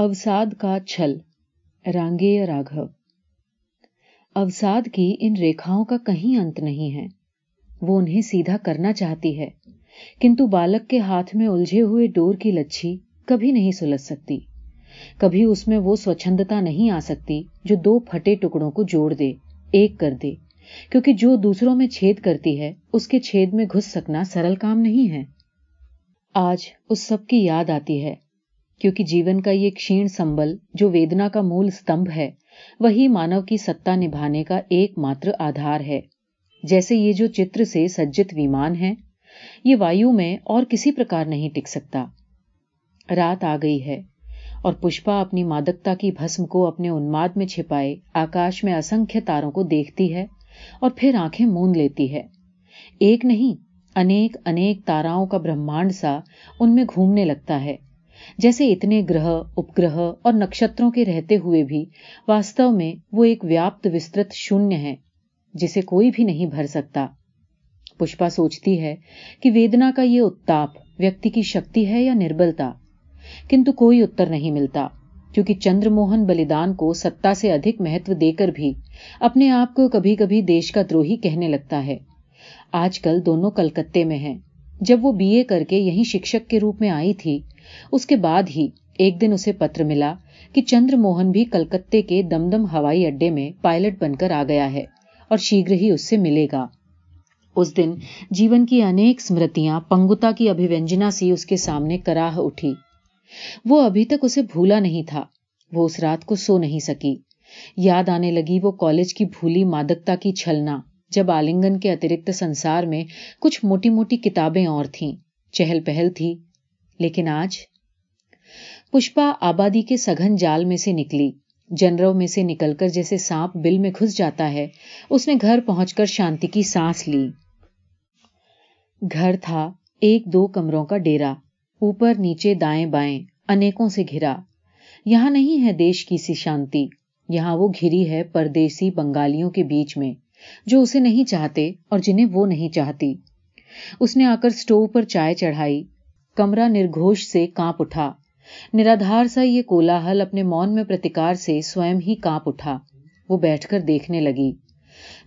اوساد کا چھل، رانگے راگو اوساد کی ان ریکھاؤں کا کہیں انت نہیں ہے۔ وہ انہیں سیدھا کرنا چاہتی ہے۔ کنتو بالک کے ہاتھ میں الجھے ہوئے ڈور کی لچھی کبھی نہیں سلجھ سکتی۔ کبھی اس میں وہ سوچندتا نہیں آ سکتی جو دو پھٹے ٹکڑوں کو جوڑ دے، ایک کر دے۔ کیونکہ جو دوسروں میں چھید کرتی ہے، اس کے چھید میں گھس سکنا سرل کام نہیں ہے۔ آج اس سب کی یاد آتی ہے۔ کیونکہ جیون کا یہ کشین سمبل جو ویدنا کا مول استمب ہے، وہی مانو کی ستا نبھانے کا ایک ماتر آدھار ہے۔ جیسے یہ جو چتر سے سجت ویمان ہے، یہ وایو میں اور کسی پرکار نہیں ٹک سکتا۔ رات آ گئی ہے اور پشپا اپنی مادکتا کی بھسم کو اپنے انماد میں چھپائے آکاش میں اسنکھ تاروں کو دیکھتی ہے اور پھر آنکھیں مون لیتی ہے۔ ایک نہیں، انیک انیک تاراؤں کا برہمانڈ سا ان میں گھومنے لگتا ہے۔ جیسے اتنے گرہ، اپگرہ اور نکشتروں کے رہتے ہوئے بھی، واستو میں وہ ایک ویاپت وسترت شونیہ ہے، جسے کوئی بھی نہیں بھر سکتا۔ پشپا سوچتی ہے کہ ویدنا کا یہ اتاپ ویکتی کی شکتی ہے یا نربلتا۔ کنتو کوئی اتر نہیں ملتا، کیونکہ چندر موہن بلیدان کو ستا سے ادھک مہتو دے کر بھی اپنے آپ کو کبھی کبھی دیش کا دروہی کہنے لگتا ہے۔ آج کل دونوں کلکتے میں ہیں۔ جب وہ بی اے کر کے یہیں شکشک کے روپ میں آئی تھی اس کے بعد ہی ایک دن اسے پتر ملا کہ چندر موہن بھی کلکتے کے دم دم ہوائی اڈے میں پائلٹ بن کر آ گیا ہے اور شیگر ہی اس سے ملے گا۔ اس دن جیون کی انیک سمرتیاں پنگتا کی ابھیوینجنا سی اس کے سامنے کراہ اٹھی۔ وہ ابھی تک اسے بھولا نہیں تھا۔ وہ اس رات کو سو نہیں سکی۔ یاد آنے لگی وہ کالج کی بھولی مادکتا کی چھلنا، جب آلنگن کے اترکت سنسار میں کچھ موٹی موٹی کتابیں اور تھیں۔ چہل پہل تھی۔ لیکن آج پشپا آبادی کے سگھن جال میں سے نکلی، جنروں میں سے نکل کر جیسے سانپ بل میں گھس جاتا ہے، اس نے گھر پہنچ کر شانتی کی سانس لی۔ گھر تھا ایک دو کمروں کا ڈیرا اوپر نیچے دائیں بائیں انیکوں سے گھرا۔ یہاں نہیں ہے دیش کی سی شانتی، یہاں وہ گھری ہے پردیسی بنگالیوں کے بیچ میں، جو اسے نہیں چاہتے اور جنہیں وہ نہیں چاہتی۔ اس نے آ کر اسٹو پر چائے چڑھائی۔ کمرہ نرگھوش سے کانپ اٹھا۔ نرادھار سا یہ کولاہل اپنے مون میں پرتکار سے سوئم ہی کانپ اٹھا۔ وہ بیٹھ کر دیکھنے لگی۔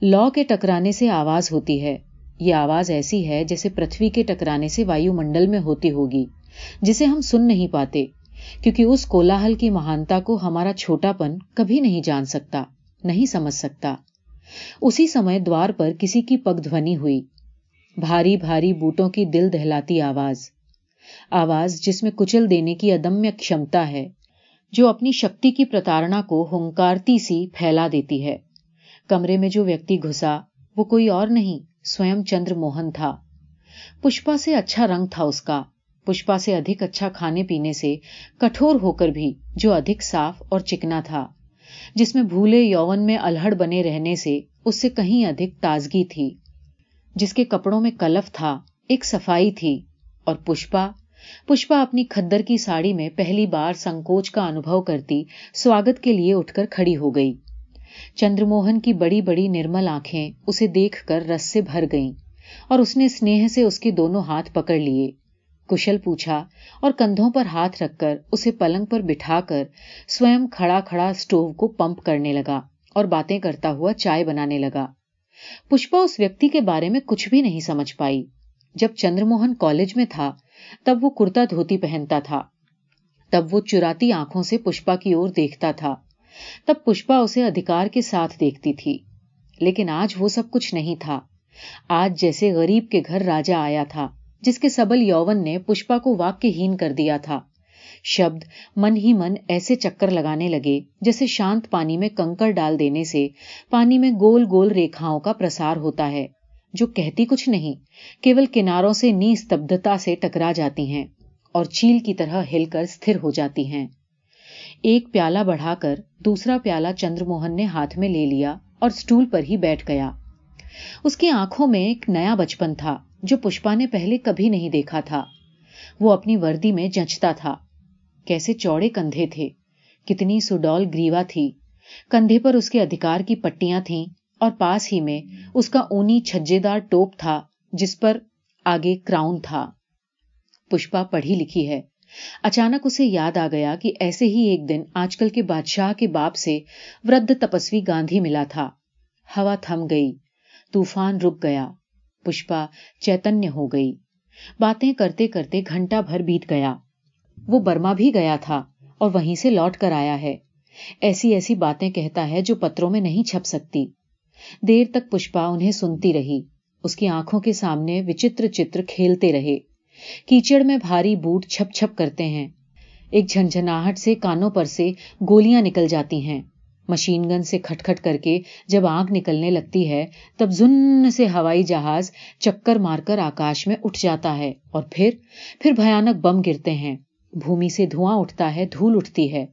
لو کے ٹکرانے سے آواز ہوتی ہے۔ یہ آواز ایسی ہے جیسے پرتھوی کے ٹکرانے سے وایو منڈل میں ہوتی ہوگی، جسے ہم سن نہیں پاتے، کیونکہ اس کولاہل کی مہانتا کو ہمارا چھوٹا پن کبھی نہیں جان سکتا، نہیں سمجھ سکتا۔ اسی سمے دوار پر کسی کی پگ دھونی ہوئی۔ بھاری بھاری بوٹوں کی دل دہلاتی آواز۔ آواز جس میں کچل دینے کی ادمیہ کشمتا ہے، جو اپنی شکتی کی پرتاڑنا کو ہنکارتی سی پھیلا دیتی ہے۔ کمرے میں جو ویکتی گھسا، وہ کوئی اور نہیں سوئم چندر موہن تھا۔ پشپا سے اچھا رنگ تھا اس کا۔ پشپا سے ادھک اچھا کھانے پینے سے کٹھور ہو کر بھی جو ادھک صاف اور چکنا تھا۔ جس میں بھولے یون میں الہڑ بنے رہنے سے اس سے کہیں ادھک تازگی تھی۔ جس کے کپڑوں میں کلف تھا، ایک صفائی تھی اور پشپا پشپا اپنی کھدر کی ساڑی میں پہلی بار سنکوچ کا انوبھو کرتی سواگت کے لیے اٹھ کر کھڑی ہو گئی۔ چندر موہن کی بڑی بڑی نرمل آنکھیں اسے دیکھ کر رس سے بھر گئیں اور اس نے اسنیہ سے اس کے دونوں ہاتھ پکڑ لیے۔ کشل پوچھا اور کندھوں پر ہاتھ رکھ کر اسے پلنگ پر بٹھا کر سوئم کھڑا کھڑا اسٹوو کو پمپ کرنے لگا اور باتیں کرتا ہوا چائے بنانے لگا۔ پشپا اس ویکتی کے بارے میں کچھ بھی نہیں سمجھ پائی۔ جب چندر موہن کالج میں تھا تب وہ کرتا دھوتی پہنتا تھا۔ تب وہ چراتی آنکھوں سے پشپا کی اور دیکھتا تھا۔ تب پشپا اسے ادھکار کے ساتھ دیکھتی تھی۔ لیکن آج وہ سب کچھ نہیں تھا۔ آج جیسے غریب کے گھر راجا آیا تھا، جس کے سبل یوون نے پشپا کو واقع ہین کر دیا تھا۔ شبد من ہی من ایسے چکر لگانے لگے جیسے شانت پانی میں کنکر ڈال دینے سے پانی میں گول گول ریکھاؤں کا پرسار ہوتا ہے۔ جو کہتی کچھ نہیں، کیول کناروں سے نیستبدتا سے ٹکرا جاتی ہیں اور چیل کی طرح ہل کر ستھر ہو جاتی ہیں۔ ایک پیالہ بڑھا کر دوسرا پیالہ چندر موہن نے ہاتھ میں لے لیا اور اسٹول پر ہی بیٹھ گیا۔ اس کی آنکھوں میں ایک نیا بچپن تھا جو پشپا نے پہلے کبھی نہیں دیکھا تھا۔ وہ اپنی وردی میں جچتا تھا۔ کیسے چوڑے کندھے تھے۔ کتنی سڈول گریوا تھی۔ کندھے پر اس کے ادھکار کی پٹیاں تھیں۔ اور پاس ہی میں اس کا اونی چھجے دار ٹوپ تھا جس پر آگے کراؤن تھا۔ پشپا پڑھی لکھی ہے۔ اچانک اسے یاد آ گیا کہ ایسے ہی ایک دن آج کل کے بادشاہ کے باپ سے ورد تپسوی گاندھی ملا تھا۔ ہوا تھم گئی۔ طوفان رک گیا۔ پشپا چیتنیہ ہو گئی۔ باتیں کرتے کرتے گھنٹہ بھر بیت گیا۔ وہ برما بھی گیا تھا اور وہیں سے لوٹ کر آیا ہے۔ ایسی ایسی باتیں کہتا ہے جو پتروں میں نہیں چھپ سکتی۔ دیر تک پشپا انہیں سنتی رہی۔ اس کی آنکھوں کے سامنے وچتر چتر کھیلتے رہے۔ کیچڑ میں بھاری بوٹ چھپ چھپ کرتے ہیں۔ ایک جھنجھناہٹ سے کانوں پر سے گولیاں نکل جاتی ہیں۔ مشین گن سے کھٹ کھٹ کر کے جب آنکھ نکلنے لگتی ہے، تب زن سے ہوائی جہاز چکر مار کر آکاش میں اٹھ جاتا ہے اور پھر پھر بھیانک بم گرتے ہیں۔ بھومی سے دھواں اٹھتا ہے، دھول اٹھتی ہے۔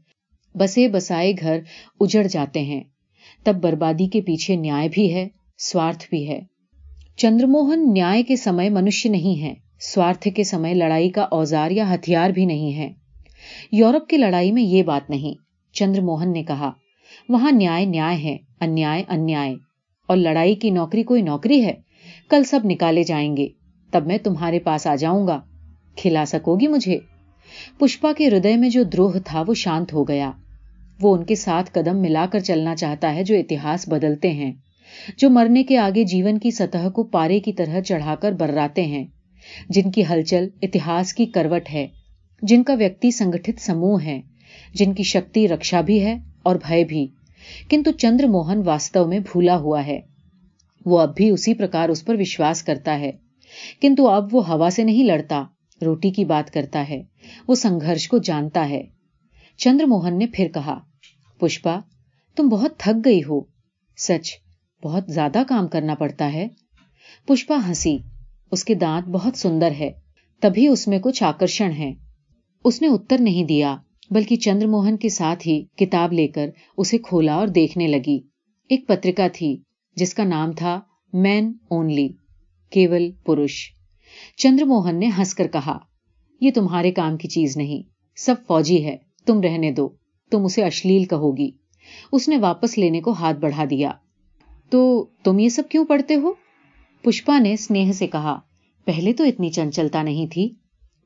بسے بسائے گھر اجڑ جاتے ہیں۔ تب بربادی کے پیچھے نیا بھی ہے، سوارتھ بھی ہے۔ چندرموہن نیا کے سمے منشیہ نہیں ہے، سوارتھ کے سمے لڑائی کا اوزار یا ہتھیار بھی نہیں ہے۔ یورپ کی لڑائی میں یہ بات نہیں چندر موہن نے کہا۔ وہاں نیا نیا ہے انیا انیائے اور لڑائی کی نوکری کوئی نوکری ہے؟ کل سب نکالے جائیں گے، تب میں تمہارے پاس آ جاؤں گا۔ کھلا سکو گی مجھے؟ پشپا کے ہردے میں جو دروہ تھا وہ شانت ہو گیا۔ وہ ان کے ساتھ قدم ملا کر چلنا چاہتا ہے جو اتہاس بدلتے ہیں، جو مرنے کے آگے جیون کی سطح کو پارے کی طرح چڑھا کر براتے ہیں۔ جن کی ہلچل اتہاس کی کروٹ ہے، جن کا ویکتی سنگٹھت سموہ ہے، جن کی شکتی رکشا بھی ہے اور بھائے بھی۔ کنتو چندر موہن واستو میں بھولا ہوا ہے۔ وہ اب بھی اسی پرکار اس پر وشواس کرتا ہے۔ کنتو اب وہ ہوا سے نہیں لڑتا، روٹی کی بات کرتا ہے۔ وہ سنگھرش کو جانتا ہے۔ چندر موہن نے پھر کہا پشپا، تم بہت تھک گئی ہو۔ سچ، بہت زیادہ کام کرنا پڑتا ہے۔ پشپا ہنسی، اس کے دانت بہت سندر ہے، تبھی اس میں کچھ آکرشن ہے۔ اس نے اتر نہیں دیا، بلکہ چندر موہن کے ساتھ ہی کتاب لے کر اسے کھولا اور دیکھنے لگی۔ ایک پترکا تھی، جس کا نام تھا مین اونلی کیول پورش چندر موہن نے ہنس کر کہا، یہ تمہارے کام کی چیز نہیں، سب فوجی ہے، تم رہنے دو۔ تم اسے اشلیل کہو گی۔ اس نے واپس لینے کو ہاتھ بڑھا دیا۔ تو تم یہ سب کیوں پڑھتے ہو؟ پشپا نے اسنیہ سے کہا، پہلے تو اتنی چنچلتا نہیں تھی۔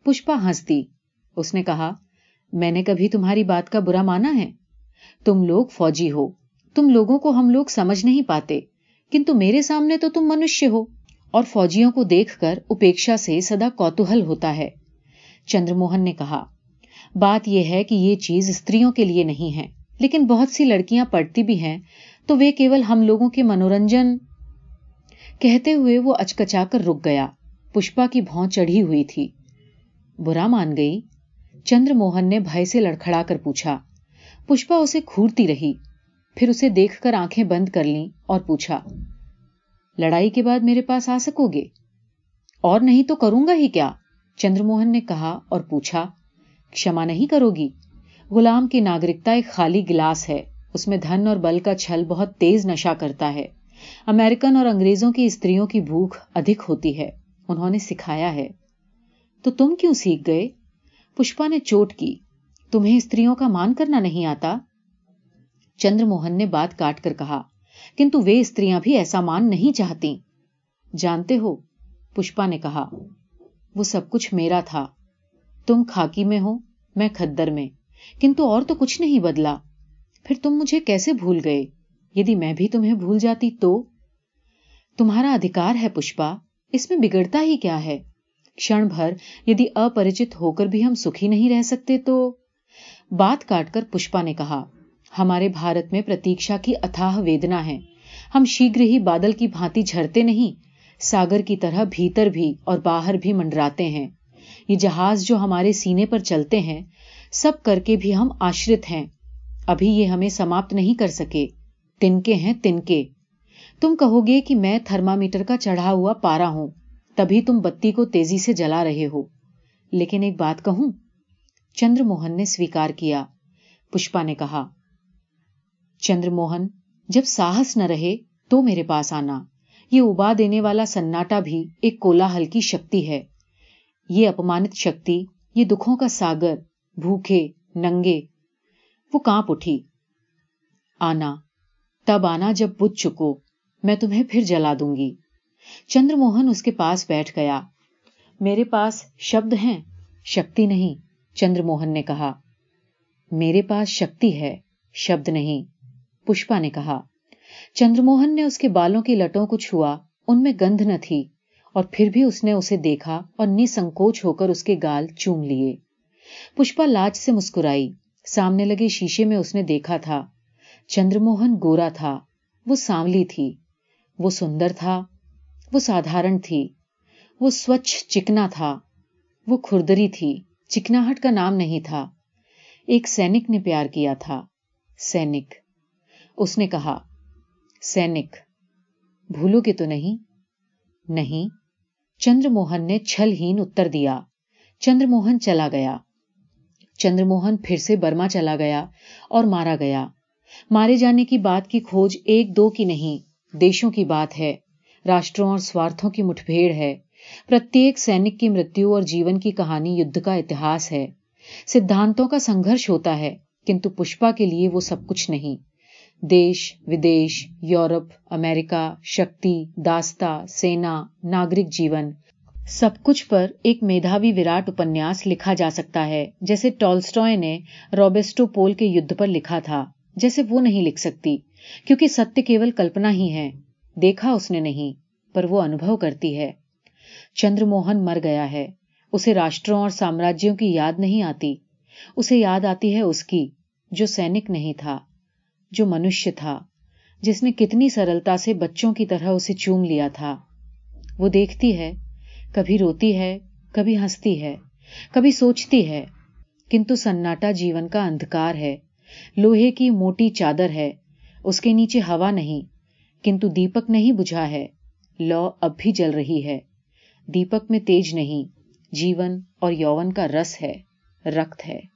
پشپا ہنستی۔ اس نے کہا، میں نے کبھی تمہاری بات کا برا مانا ہے۔ تم لوگ فوجی ہو۔ تم لوگوں کو ہم لوگ سمجھ نہیں پاتے۔ کنتو میرے سامنے تو تم منشیہ ہو۔ اور فوجیوں کو دیکھ کر اپیکشا سے سدا کوتوہل ہوتا ہے۔ چندر موہن نے کہا بات یہ ہے کہ یہ چیز استریوں کے لیے نہیں ہے، لیکن بہت سی لڑکیاں پڑھتی بھی ہیں، تو وہ کیول ہم لوگوں کے منورنجن کہتے ہوئے وہ اچکچا کر رک گیا۔ پشپا کی بھون چڑھی ہوئی تھی۔ برا مان گئی؟ چندر موہن نے بھائی سے لڑکھڑا کر پوچھا۔ پشپا اسے کھورتی رہی، پھر اسے دیکھ کر آنکھیں بند کر لیں اور پوچھا، لڑائی کے بعد میرے پاس آ سکو گے؟ اور نہیں تو کروں گا ہی کیا؟ چندر موہن نے کہا اور پوچھا شما نہیں کرو گی۔ غلام کی ناگرکتا ایک خالی گلاس ہے۔ اس میں دھن اور بل کا چھل بہت تیز نشا کرتا ہے۔ امیرکن اور انگریزوں کی استریوں کی بھوک ادھک ہوتی ہے۔ انہوں نے سکھایا ہے۔ تو تم کیوں سیکھ گئے؟ پشپا نے چوٹ کی۔ تمہیں استریوں کا مان کرنا نہیں آتا؟ چندر موہن نے بات کاٹ کر کہا۔ کنتو وہ استریاں بھی ایسا مان نہیں چاہتی۔ جانتے ہو؟ پشپا نے کہا۔ وہ سب کچھ میرا تھا۔ تم خاکی میں ہو، میں کھدر میں۔ کنتو اور تو کچھ نہیں بدلا۔ پھر تم مجھے کیسے بھول گئے؟ یدی میں بھی تمہیں بھول جاتی تو؟ تمہارا ادھکار ہے پشپا، اس میں بگڑتا ہی کیا ہے؟ کھڑ بھر یدی اپرچت ہو کر بھی ہم سکھی نہیں رہ سکتے تو؟ بات کاٹ کر پشپا نے کہا، ہمارے بھارت میں پرتیشا کی اتاہ ویدنا ہے۔ ہم شیگر ہی بادل کی بھانتی جھڑتے نہیں، ساگر کی طرح بھیتر بھی اور باہر بھی منڈراتے ہیں۔ یہ جہاز جو ہمارے سینے پر چلتے ہیں، سب کر کے بھی ہم آشرت ہیں۔ ابھی یہ ہمیں سماپت نہیں کر سکے۔ تنکے ہیں تنکے تم کہو گے کہ میں تھرمامیٹر کا چڑھا ہوا پارا ہوں، تبھی تم بتی کو تیزی سے جلا رہے ہو۔ لیکن ایک بات کہوں چندر موہن نے سویکار کیا۔ پشپا نے کہا چندر موہن جب ساہس نہ رہے تو میرے پاس آنا۔ یہ ابا دینے والا سناٹا بھی ایک کولاحل کی شکتی ہے۔ یہ اپمانت شکتی، یہ دکھوں کا ساگر، بھوکے، ننگے، وہ کانپ اٹھی۔ آنا، تب آنا جب بدھ چکو، میں تمہیں پھر جلا دوں گی۔ چندر موہن اس کے پاس بیٹھ گیا۔ میرے پاس شبد ہیں، شکتی نہیں چندر موہن نے کہا۔ میرے پاس شکتی ہے، شبد نہیں، پشپا نے کہا۔ چندر موہن نے اس کے بالوں کی لٹوں کو چھوا، ان میں گند نہ تھی۔ اور پھر بھی اس نے اسے دیکھا اور نسنکوچ ہو کر اس کے گال چوم لیے۔ پشپا لاج سے مسکرائی۔ سامنے لگے شیشے میں اس نے دیکھا تھا۔ چندر موہن گورا تھا۔ وہ سانولی تھی۔ وہ سندر تھا۔ وہ سادھارن تھی۔ وہ سوچھ چکنا تھا۔ وہ کھردری تھی۔ چکناہٹ کا نام نہیں تھا۔ ایک سینک نے پیار کیا تھا۔ سینک۔ اس نے کہا، سینک، بھولو گے تو نہیں؟ نہیں۔ چندر موہن نے چھل ہین اتر دیا۔ چندر موہن چلا گیا۔ چندر موہن پھر سے برما چلا گیا اور مارا گیا۔ مارے جانے کی بات کی کھوج ایک دو کی نہیں، دیشوں کی بات ہے۔ راشٹروں اور سوارتھوں کی مٹھ بھیڑ ہے۔ پرتیک سینک کی مرتیو اور جیون کی کہانی یدھ کا اتہاس ہے۔ سدھانتوں کا سنگھرش ہوتا ہے، کنتو پشپا کے لیے وہ سب کچھ نہیں۔ دیش، ودیش، یورپ، امریکہ، شکتی داستا سینا، ناگرک جیون۔ سب کچھ پر ایک میدھاوی وراٹ اپنیاس لکھا جا سکتا ہے، جیسے ٹولسٹوئے نے روبیسٹو پول کے یدھ پر لکھا تھا، جیسے وہ نہیں لکھ سکتی، کیونکہ ستیہ کیول کلپنا ہی ہے۔ دیکھا اس نے نہیں، پر وہ انوبھو کرتی ہے۔ چندر موہن مر گیا ہے، اسے راشٹروں اور سامراجیوں کی یاد نہیں آتی۔ اسے یاد آتی ہے اس کی، جو سینک نہیں تھا۔ جو منشیہ تھا، جس نے کتنی سرلتا سے بچوں کی طرح اسے چوم لیا تھا۔ وہ دیکھتی ہے، کبھی روتی ہے، کبھی ہنستی ہے، کبھی سوچتی ہے، کنتو سناٹا جیون کا اندھکار ہے۔ لوہے کی موٹی چادر ہے، اس کے نیچے ہوا نہیں۔ کنتو دیپک نہیں بجھا ہے، لو اب بھی جل رہی ہے۔ دیپک میں تیج نہیں، جیون اور یوون کا رس ہے، رکت ہے۔